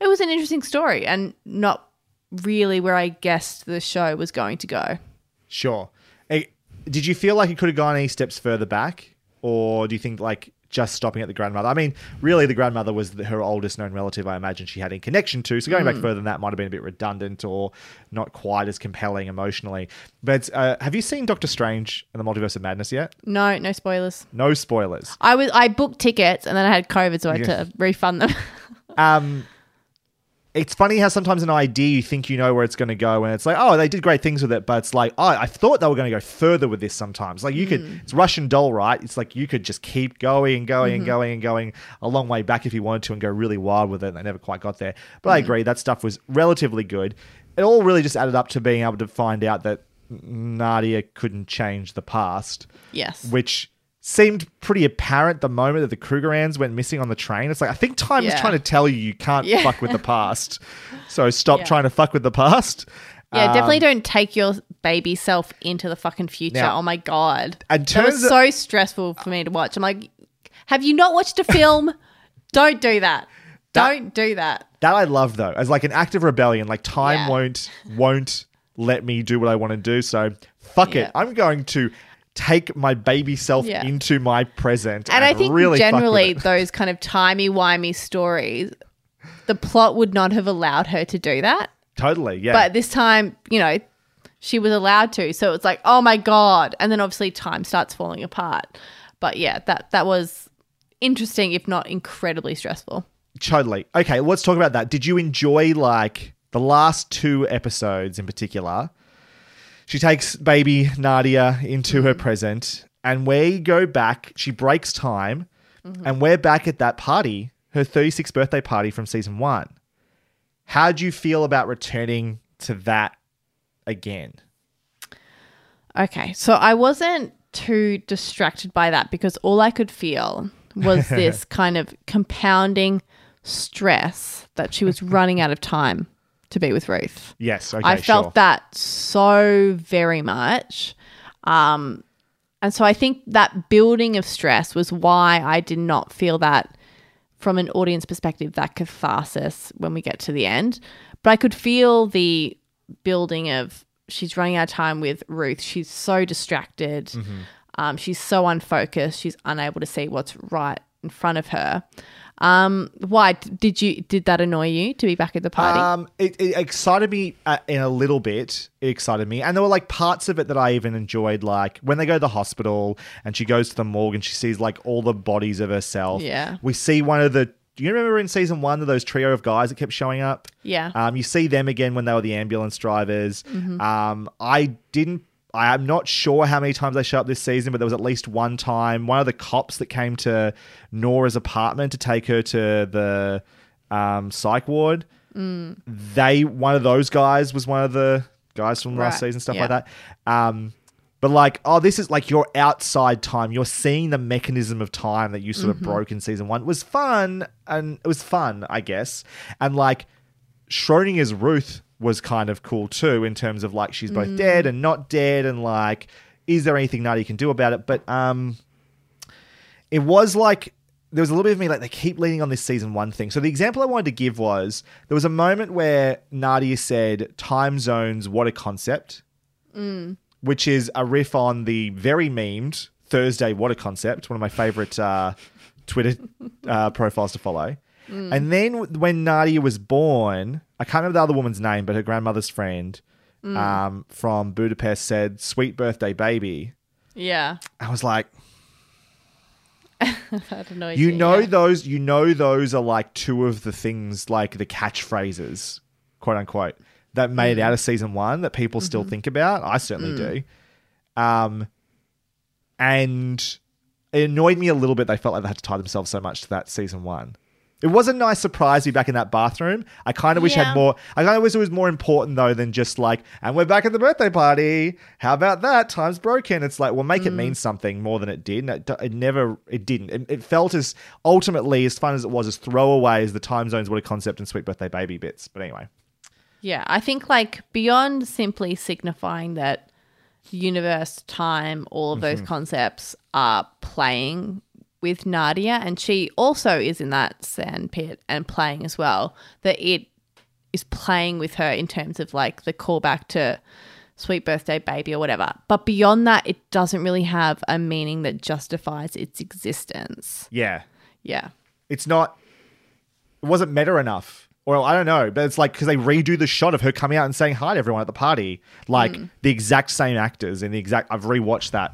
it was an interesting story, and not really where I guessed the show was going to go. Sure. Eh, did you feel like it could have gone any steps further back, or do you think like just stopping at the grandmother? I mean, really, the grandmother was the, her oldest known relative. I imagine she had in connection to. So going back Mm. further than that might have been a bit redundant or not quite as compelling emotionally. But uh, have you seen Doctor Strange and the Multiverse of Madness yet? No, no spoilers. No spoilers. I was I booked tickets and then I had COVID, so I had Yeah. to refund them. Um, it's funny how sometimes an idea you think you know where it's going to go, and it's like, oh, they did great things with it, but it's like, oh, I thought they were going to go further with this. Sometimes, like you could, Mm. it's Russian doll, right? It's like you could just keep going and going Mhm. and going and going a long way back if you wanted to, and go really wild with it. And they never quite got there, but I Mm. agree that stuff was relatively good. It all really just added up to being able to find out that Nadia couldn't change the past yes. which seemed pretty apparent the moment that the Krugerrands went missing on the train. It's like I think time is trying to tell you you can't Yeah. fuck with the past, so stop Yeah. trying to fuck with the past. Yeah, definitely Um, don't take your baby self into the fucking future. Now- oh my god. And That was turns- so stressful for me to watch. I'm like, have you not watched a film? don't do that. Don't do that. That I love though, as like an act of rebellion. Like time Yeah. won't won't let me do what I want to do. So fuck Yeah. it. I'm going to take my baby self Yeah. into my present. And I think really generally those kind of timey wimey stories, the plot would not have allowed her to do that. totally, yeah. But this time, you know, she was allowed to. So it's like, oh my god! And then obviously time starts falling apart. But yeah, that that was interesting, if not incredibly stressful. Totally. Okay, let's talk about that. Did you enjoy like the last two episodes in particular? She takes baby Nadia into Mm-hmm. her present, and we go back. She breaks time, Mm-hmm. and we're back at that party, her 36th birthday party from season one. How'd you feel about returning to that again? Okay, so I wasn't too distracted by that because all I could feel was this kind of compounding stress that she was running out of time to be with Ruth. Yes, okay, I felt sure. that so very much. Um, and so I think that building of stress was why I did not feel that from an audience perspective, that catharsis when we get to the end. But I could feel the building of she's running out of time with Ruth. She's so distracted. Mm-hmm. Um, she's so unfocused. She's unable to see what's right in front of her. Um, why did you did that annoy you to be back at the party? Um, it, it excited me uh, in a little bit. It excited me, and there were like parts of it that I even enjoyed, like when they go to the hospital and she goes to the morgue and she sees like all the bodies of herself. Yeah. we see one of the. Do you remember in season one of those trio of guys that kept showing up? Yeah. Um, you see them again when they were the ambulance drivers. Mhm. Um, I didn't. I am not sure how many times they show up this season, but there was at least one time. One of the cops that came to Nora's apartment to take her to the um, psych ward. Mm. They one of those guys was one of the guys from last season, stuff yeah. like that. Um, but like, oh, this is like your outside time. You're seeing the mechanism of time that you sort of broke in season one. It was fun, and it was fun, I guess. And like, Schrodinger's Ruth was kind of cool too, in terms of like she's both Mm. dead and not dead, and like, is there anything Nadia can do about it? But um, it was like there was a little bit of me like they keep leaning on this season one thing. So the example I wanted to give was there was a moment where Nadia said, "Time zones, what a concept," Mm. which is a riff on the very memed Thursday, what a concept, one of my favorite uh, Twitter uh, profiles to follow. Mm. And then when Nadia was born, I can't remember the other woman's name, but her grandmother's friend Mm. um, from Budapest said, "Sweet birthday, baby." Yeah. I was like, you know yeah. those you know those are like two of the things like the catchphrases quote unquote that made it Mm. out of season one that people still Mhm. think about i certainly Mm. do um and it annoyed me a little bit they felt like they had to tie themselves so much to that season one it was a nice surprise to be back in that bathroom. I kind of wish Yeah. had more. I kind of wish it was more important though than just like, and we're back at the birthday party. How about that? Time's broken. It's like, well, make it Mm. mean something more than it did. And it, it never, it didn't. It, it felt as ultimately as fun as it was as throwaway as the time zones, what a concept, and sweet birthday baby bits. But anyway, Yeah, I think like beyond simply signifying that universe, time, all of those Mhm. concepts are playing with Nadia, and she also is in that sand pit and playing as well. That it is playing with her in terms of like the callback to sweet birthday baby or whatever. But beyond that, it doesn't really have a meaning that justifies its existence. yeah, Yeah. it's not. It wasn't meta enough. Or I don't know, but it's like because they redo the shot of her coming out and saying hi to everyone at the party, like Mm. the exact same actors and the exact. I've rewatched that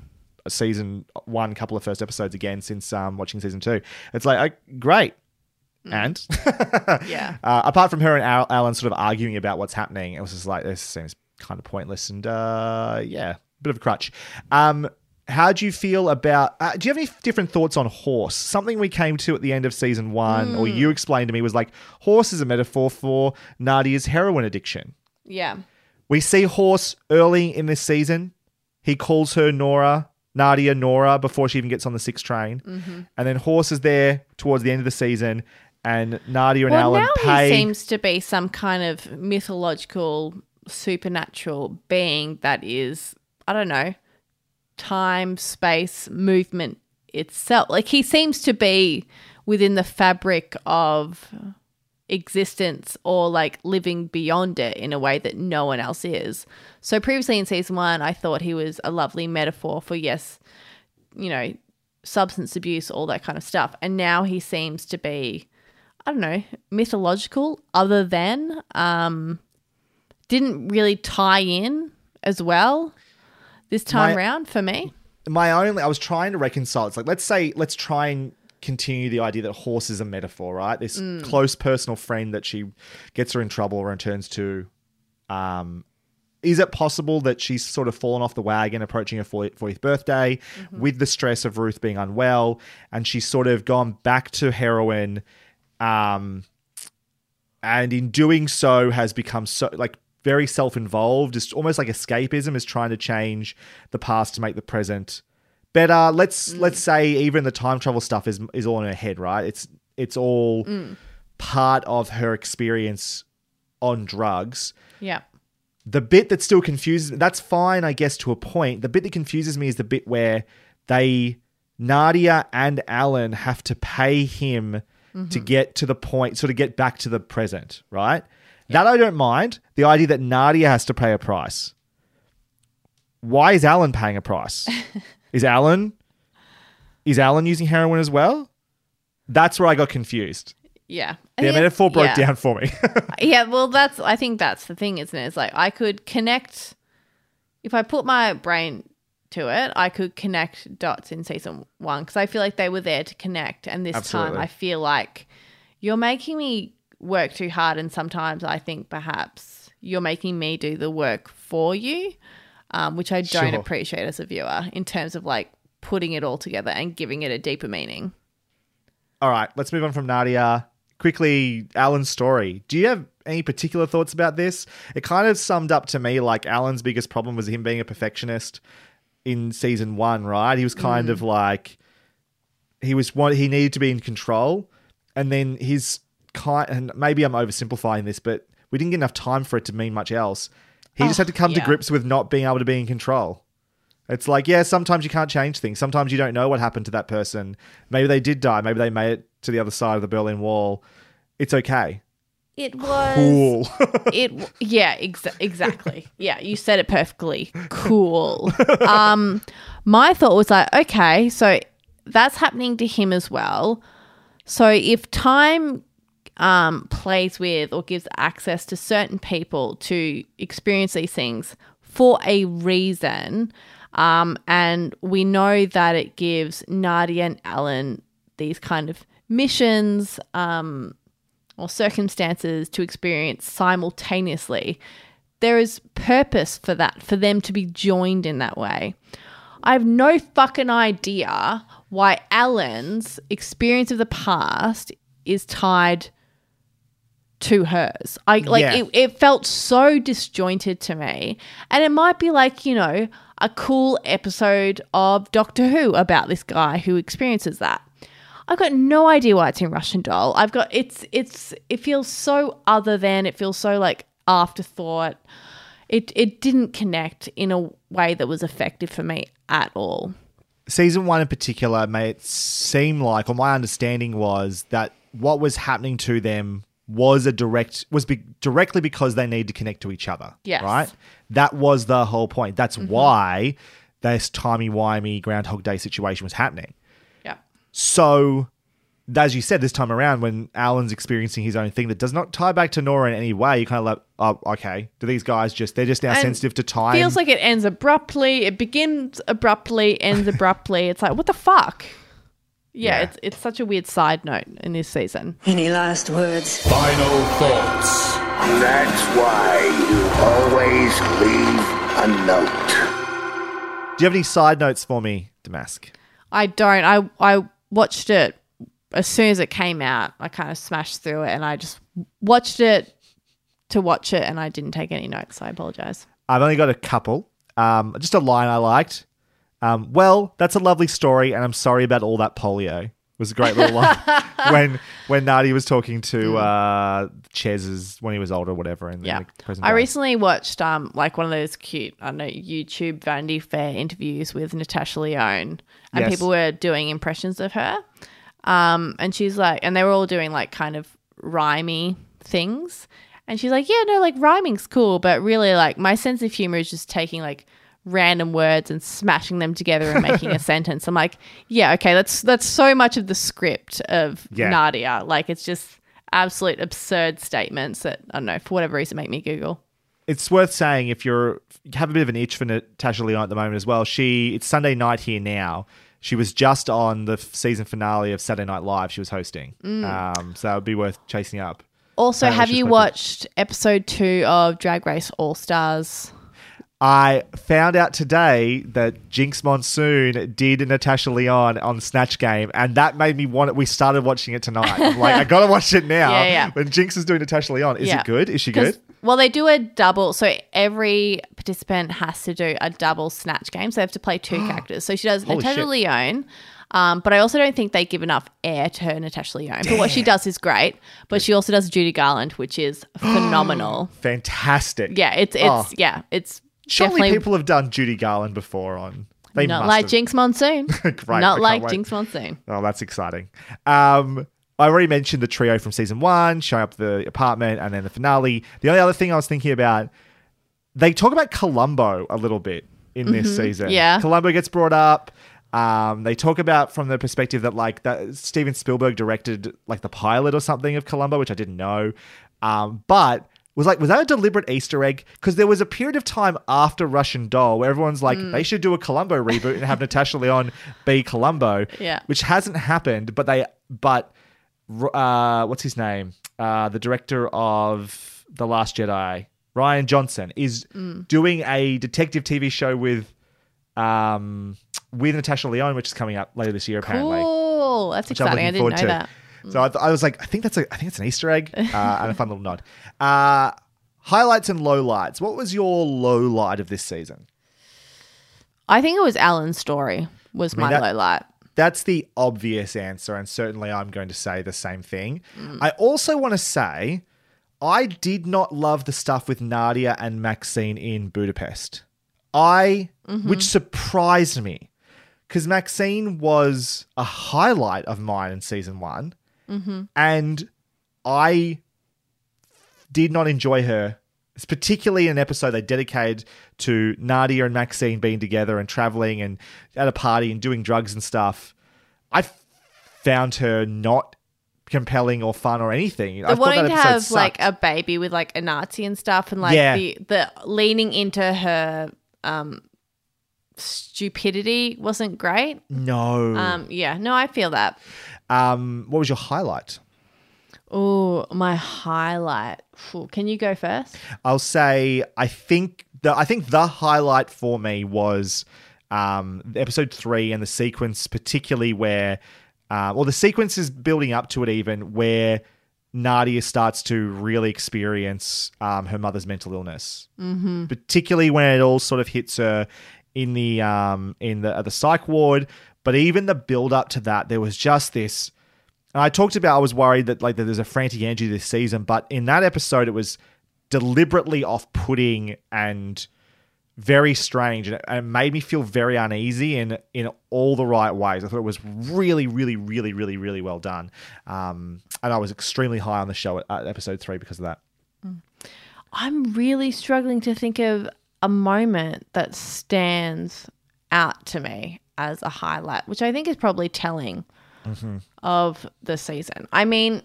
season one, couple of first episodes again since um, watching season two. It's like uh, great, and Yeah. uh, apart from her and Al- Alan sort of arguing about what's happening, it was just like this seems kind of pointless and uh, yeah, bit of a crutch. Um, how do you feel about? Uh, do you have any different thoughts on horse? Something we came to at the end of season one, or Mm. you explained to me, was like horse is a metaphor for Nadia's heroin addiction. Yeah. We see Horse early in this season. He calls her Nora, Nadia Nora, before she even gets on the six train. Mhm. And then Horse is there towards the end of the season, and Nadia and well, Alan now pay. he seems to be some kind of mythological, supernatural being that is, I don't know, time, space, movement itself. Like he seems to be within the fabric of existence or like living beyond it in a way that no one else is. So previously in season one, I thought he was a lovely metaphor for, yes, you know, substance abuse, all that kind of stuff. And now he seems to be, I don't know, mythological, other than, um, didn't really tie in as well this time My- round for me. my only I was trying to reconcile. It's like let's say let's try and continue the idea that horse is a metaphor, right? This Mm. close personal friend that she gets her in trouble or returns to. Um, is it possible that she's sort of fallen off the wagon approaching her 40th birthday with the stress of Ruth being unwell and she's sort of gone back to heroin um and in doing so has become so like very self-involved it's almost like escapism is trying to change the past to make the present better uh, let's mm. let's say even the time travel stuff is is all in her head right? It's it's all mm. part of her experience on drugs. Yeah. the bit that still confuses that's fine i guess to a point. The bit that confuses me is the bit where they nadia and alan have to pay him to Mhm. get to the point sort of get back to the present right? That i don't mind the idea that nadia has to pay a price. Why is alan paying a price is alan is alan using heroin as well that's where i got confused Yeah. the metaphor broke yeah. down for me yeah, well, that's I think that's the thing, isn't it? It's like I could connect if I put my brain to it, I could connect dots in season one because I feel like they were there to connect, and this Absolutely. time I feel like you're making me work too hard, and sometimes I think perhaps you're making me do the work for you, um, which I don't Sure. appreciate as a viewer in terms of like putting it all together and giving it a deeper meaning. All right, let's move on from Nadia. Quickly, Alan's story. Do you have any particular thoughts about this? It kind of summed up to me like Alan's biggest problem was him being a perfectionist in season one, right? He was kind Mm. of like he was what he needed to be in control, and then his kind. And maybe I'm oversimplifying this, but we didn't get enough time for it to mean much else. He just Oh, had to come to grips with not being able to be in control. It's like, yeah, sometimes you can't change things. Sometimes you don't know what happened to that person. Maybe they did die. Maybe they made it to the other side of the Berlin Wall. It's okay. It was Cool. it yeah exa- exactly yeah you said it perfectly cool um my thought was like okay so that's happening to him as well so if time um plays with or gives access to certain people to experience these things for a reason um and we know that it gives nadia and alan these kind of missions um or circumstances to experience simultaneously. There is purpose for that, for them to be joined in that way. I have no fucking idea why Alan's experience of the past is tied to hers. I like Yeah. it, it felt so disjointed to me. And it might be like, you know, a cool episode of Doctor Who about this guy who experiences that. I've got no idea why it's in Russian doll. I've got it's it's it feels so other than it feels so like afterthought. It it didn't connect in a way that was effective for me at all. Season one in particular made it seem like, or my understanding was that what was happening to them was a direct was be, directly because they need to connect to each other. Yes. Right. That was the whole point. That's Mhm. why this timey wimey Groundhog Day situation was happening. Yeah. So, as you said, this time around, when Alan's experiencing his own thing that does not tie back to Nora in any way, you kind of like, oh, okay, do these guys just, they're just now And sensitive to time? Feels like it ends abruptly. It begins abruptly, ends abruptly. It's like what the fuck. Yeah, Yeah. it's it's such a weird side note in this season. Any last words? Final thoughts. That's why you always leave a note. Do you have any side notes for me, Damask? I don't. I I watched it as soon as it came out. I kind of smashed through it, and I just watched it to watch it, and I didn't take any notes. So I apologize. I've only got a couple. Um, just a line I liked. Um, well, that's a lovely story, and I'm sorry about all that polio. It was a great little line when when Nadia was talking to uh, Chez's when he was older, or whatever. Mm. Yeah. I recently watched um like one of those cute I don't know YouTube Vanity Fair interviews with Natasha Lyonne, and Yes. people were doing impressions of her. Um, and she's like, and they were all doing like kind of rhymey things. And she's like, yeah, no, like rhyming's cool, but really, like my sense of humor is just taking like random words and smashing them together and making a sentence. I'm like, yeah, okay, that's that's so much of the script of Yeah. Nadia. Like it's just absolute absurd statements that I don't know for whatever reason make me giggle. It's worth saying if you're have a bit of an itch for Natasha Lyonne at the moment as well. She it's Sunday night here now. She was just on the season finale of Saturday Night Live. She was hosting, um, so it would be worth chasing up. Also, Apparently have you watched episode two of Drag Race All Stars? I found out today that Jinkx Monsoon did Natasha Lyonne on Snatch Game, and that made me want it. We started watching it tonight. I'm like, I gotta watch it now. Yeah, yeah. When Jinkx is doing Natasha Lyonne, is Yeah. it good? Is she good? Well, they do a double. So every participant has to do a double snatch game. So they have to play two characters. So she does Holy Natasha shit. Lyonne. Um, but I also don't think they give enough air to her Natasha Lyonne. But what she does is great. But she also does Judy Garland, which is phenomenal. Fantastic. yeah, it's it's Oh. yeah, it's Surely definitely people have done Judy Garland before on. They not must like have. Jinkx Monsoon. Great, I not can't like wait. Jinkx Monsoon. Oh, that's exciting. Um, I already mentioned the trio from season one, showing up at the apartment, and then the finale. The only other thing I was thinking about, they talk about Columbo a little bit in this season. Mm-hmm. Yeah. Columbo gets brought up. Um, they talk about from the perspective that like that Steven Spielberg directed like the pilot or something of Columbo, which I didn't know. Um, but was like was that a deliberate Easter egg? Because there was a period of time after Russian Doll where everyone's like Mm. they should do a Columbo reboot and have Natasha Lyonne be Columbo Yeah. which hasn't happened. But they, but uh, what's his name? Uh, the director of The Last Jedi, Rian Johnson, is Mm. doing a detective TV show with, um, with Natasha Lyonne, which is coming up later this year. Apparently, Cool. That's exciting. I didn't know to. that. So I, th- I was like, I think that's a, I think it's an Easter egg uh, and a fun little nod. Uh, highlights and lowlights. What was your low light of this season? I think it was Alan's story was mean, my that- low light. That's the obvious answer, and certainly I'm going to say the same thing. I also want to say I did not love the stuff with Nadia and Maxine in Budapest. I, which surprised me, because Maxine was a highlight of mine in season one, and I did not enjoy her. It's particularly an episode they dedicated to Nadia and Maxine being together and traveling and at a party and doing drugs and stuff. I f- found her not compelling or fun or anything. I They're thought wanting to have like a baby with like a Nazi and stuff, and like Yeah. the the leaning into her um stupidity wasn't great. no. Um, yeah, no, I feel that. Um, what was your highlight? Oh, my highlight. Can you go first? I'll say I think the I think the highlight for me was um, episode three and the sequence, particularly where, uh, well, the sequence is building up to it even where Nadia starts to really experience um, her mother's mental illness, mm-hmm. particularly when it all sort of hits her in the um, in the uh, the psych ward. But even the build up to that, there was just this. And I talked about I was worried that like that there's a frantic energy this season, but in that episode it was deliberately off-putting and very strange, and it, made me feel very uneasy in in all the right ways. I thought it was really, really, really, really, really well done, um, and I was extremely high on the show at, at episode three because of that. I'm really struggling to think of a moment that stands out to me as a highlight, which I think is probably telling mm-hmm. of the season. I mean,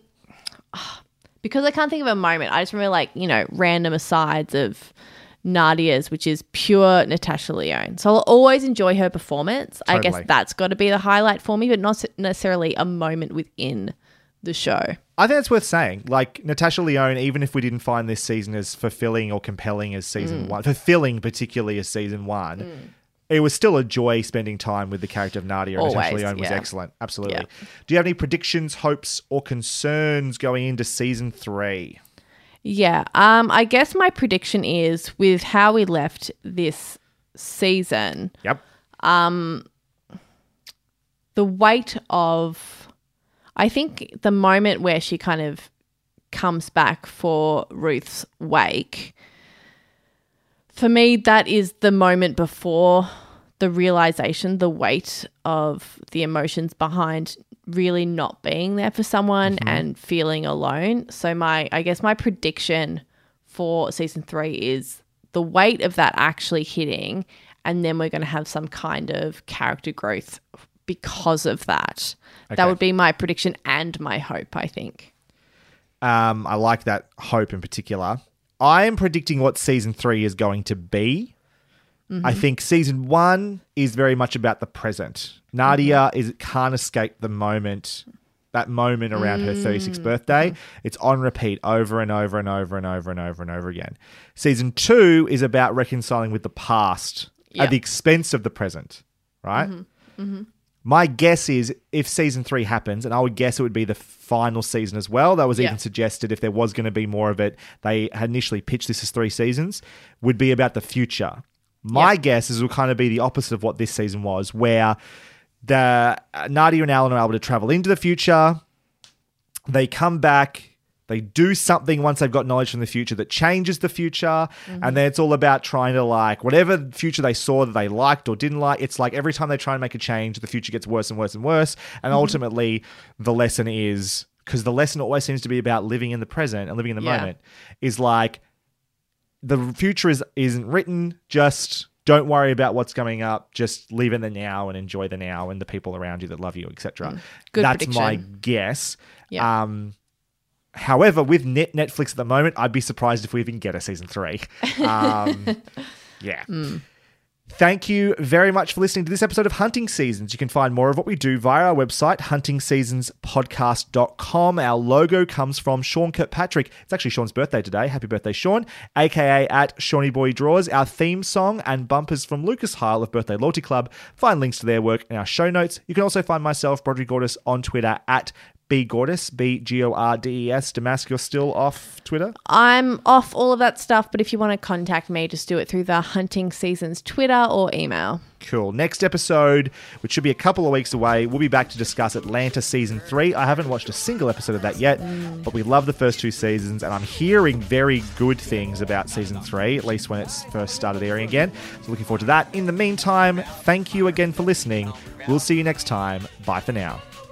ah, because I can't think of a moment, I just remember like, you know, random asides of Nadia's, which is pure Natasha Lyonne. So I'll always enjoy her performance. I guess that's got to be the highlight for me, but not necessarily a moment within the show. I think it's worth saying. Like Natasha Lyonne, even if we didn't find this season as fulfilling or compelling as Mm. season one, fulfilling particularly as season one, mm. It was still a joy spending time with the character of Nadia. and Natasha Always, Lyonne was yeah. excellent. Absolutely. Yeah. Do you have any predictions, hopes, or concerns going into season three? Yeah. Um, I guess my prediction is with how we left this season, Yep. Um, the weight of I think the moment where she kind of comes back for Ruth's wake, for me, that is the moment before the realization, the weight of the emotions behind really not being there for someone and feeling alone. So my I guess my prediction for season 3 is the weight of that actually hitting and then we're going to have some kind of character growth because of that. Okay. That would be my prediction and my hope, I think. Um, I like that hope in particular. I am predicting what season three is going to be. I mm-hmm. think season one is very much about the present. Nadia mm-hmm. is can't escape the moment, that moment around her 36th mm. birthday. Mm-hmm. It's on repeat over and over and over and over and over and over again. Season two is about reconciling with the past Yeah. at the expense of the present, right? My guess is if season three happens, and I would guess it would be the final season as well. That was Yeah. even suggested if there was going to be more of it. They had initially pitched this as three seasons, would be about the future. My guess is it will kind of be the opposite of what this season was, where the uh, Nadia and Alan are able to travel into the future. They come back. They do something once they've got knowledge from the future that changes the future. And mm-hmm. then it's all about trying to like whatever future they saw that they liked or didn't like. It's like every time they try and make a change, the future gets worse and worse and worse. And mm-hmm. ultimately, the lesson is because the lesson always seems to be about living in the present and living in the Yeah. moment is like the future is isn't written. Just don't worry about what's coming up. Just live in the now and enjoy the now and the people around you that love you, etc. Mm. Good That's my guess. Yeah. Um, however, with net Netflix at the moment, I'd be surprised if we even get a season three. Um, yeah. Thank you very much for listening to this episode of Hunting Seasons. You can find more of what we do via our website, huntingseasonspodcast.com. Our logo comes from Sean Kirkpatrick. It's actually Sean's birthday today. Happy birthday, Sean, aka at Shawnee Boy Draws. Our theme song and bumpers from Lucas Heil of Birthday Loyalty Club. Find links to their work in our show notes. You can also find myself, Broderick Gordes, on Twitter at B Gordes, B G O R D E S. Damask, you're still off Twitter? I'm off all of that stuff, but if you want to contact me, just do it through the Hunting Seasons Twitter or email. Cool. Next episode, which should be a couple of weeks away, we'll be back to discuss Atlanta season three. I haven't watched a single episode of that yet, but we love the first two seasons, and I'm hearing very good things about season three, at least when it's first started airing again. So looking forward to that. In the meantime, thank you again for listening. We'll see you next time. Bye for now.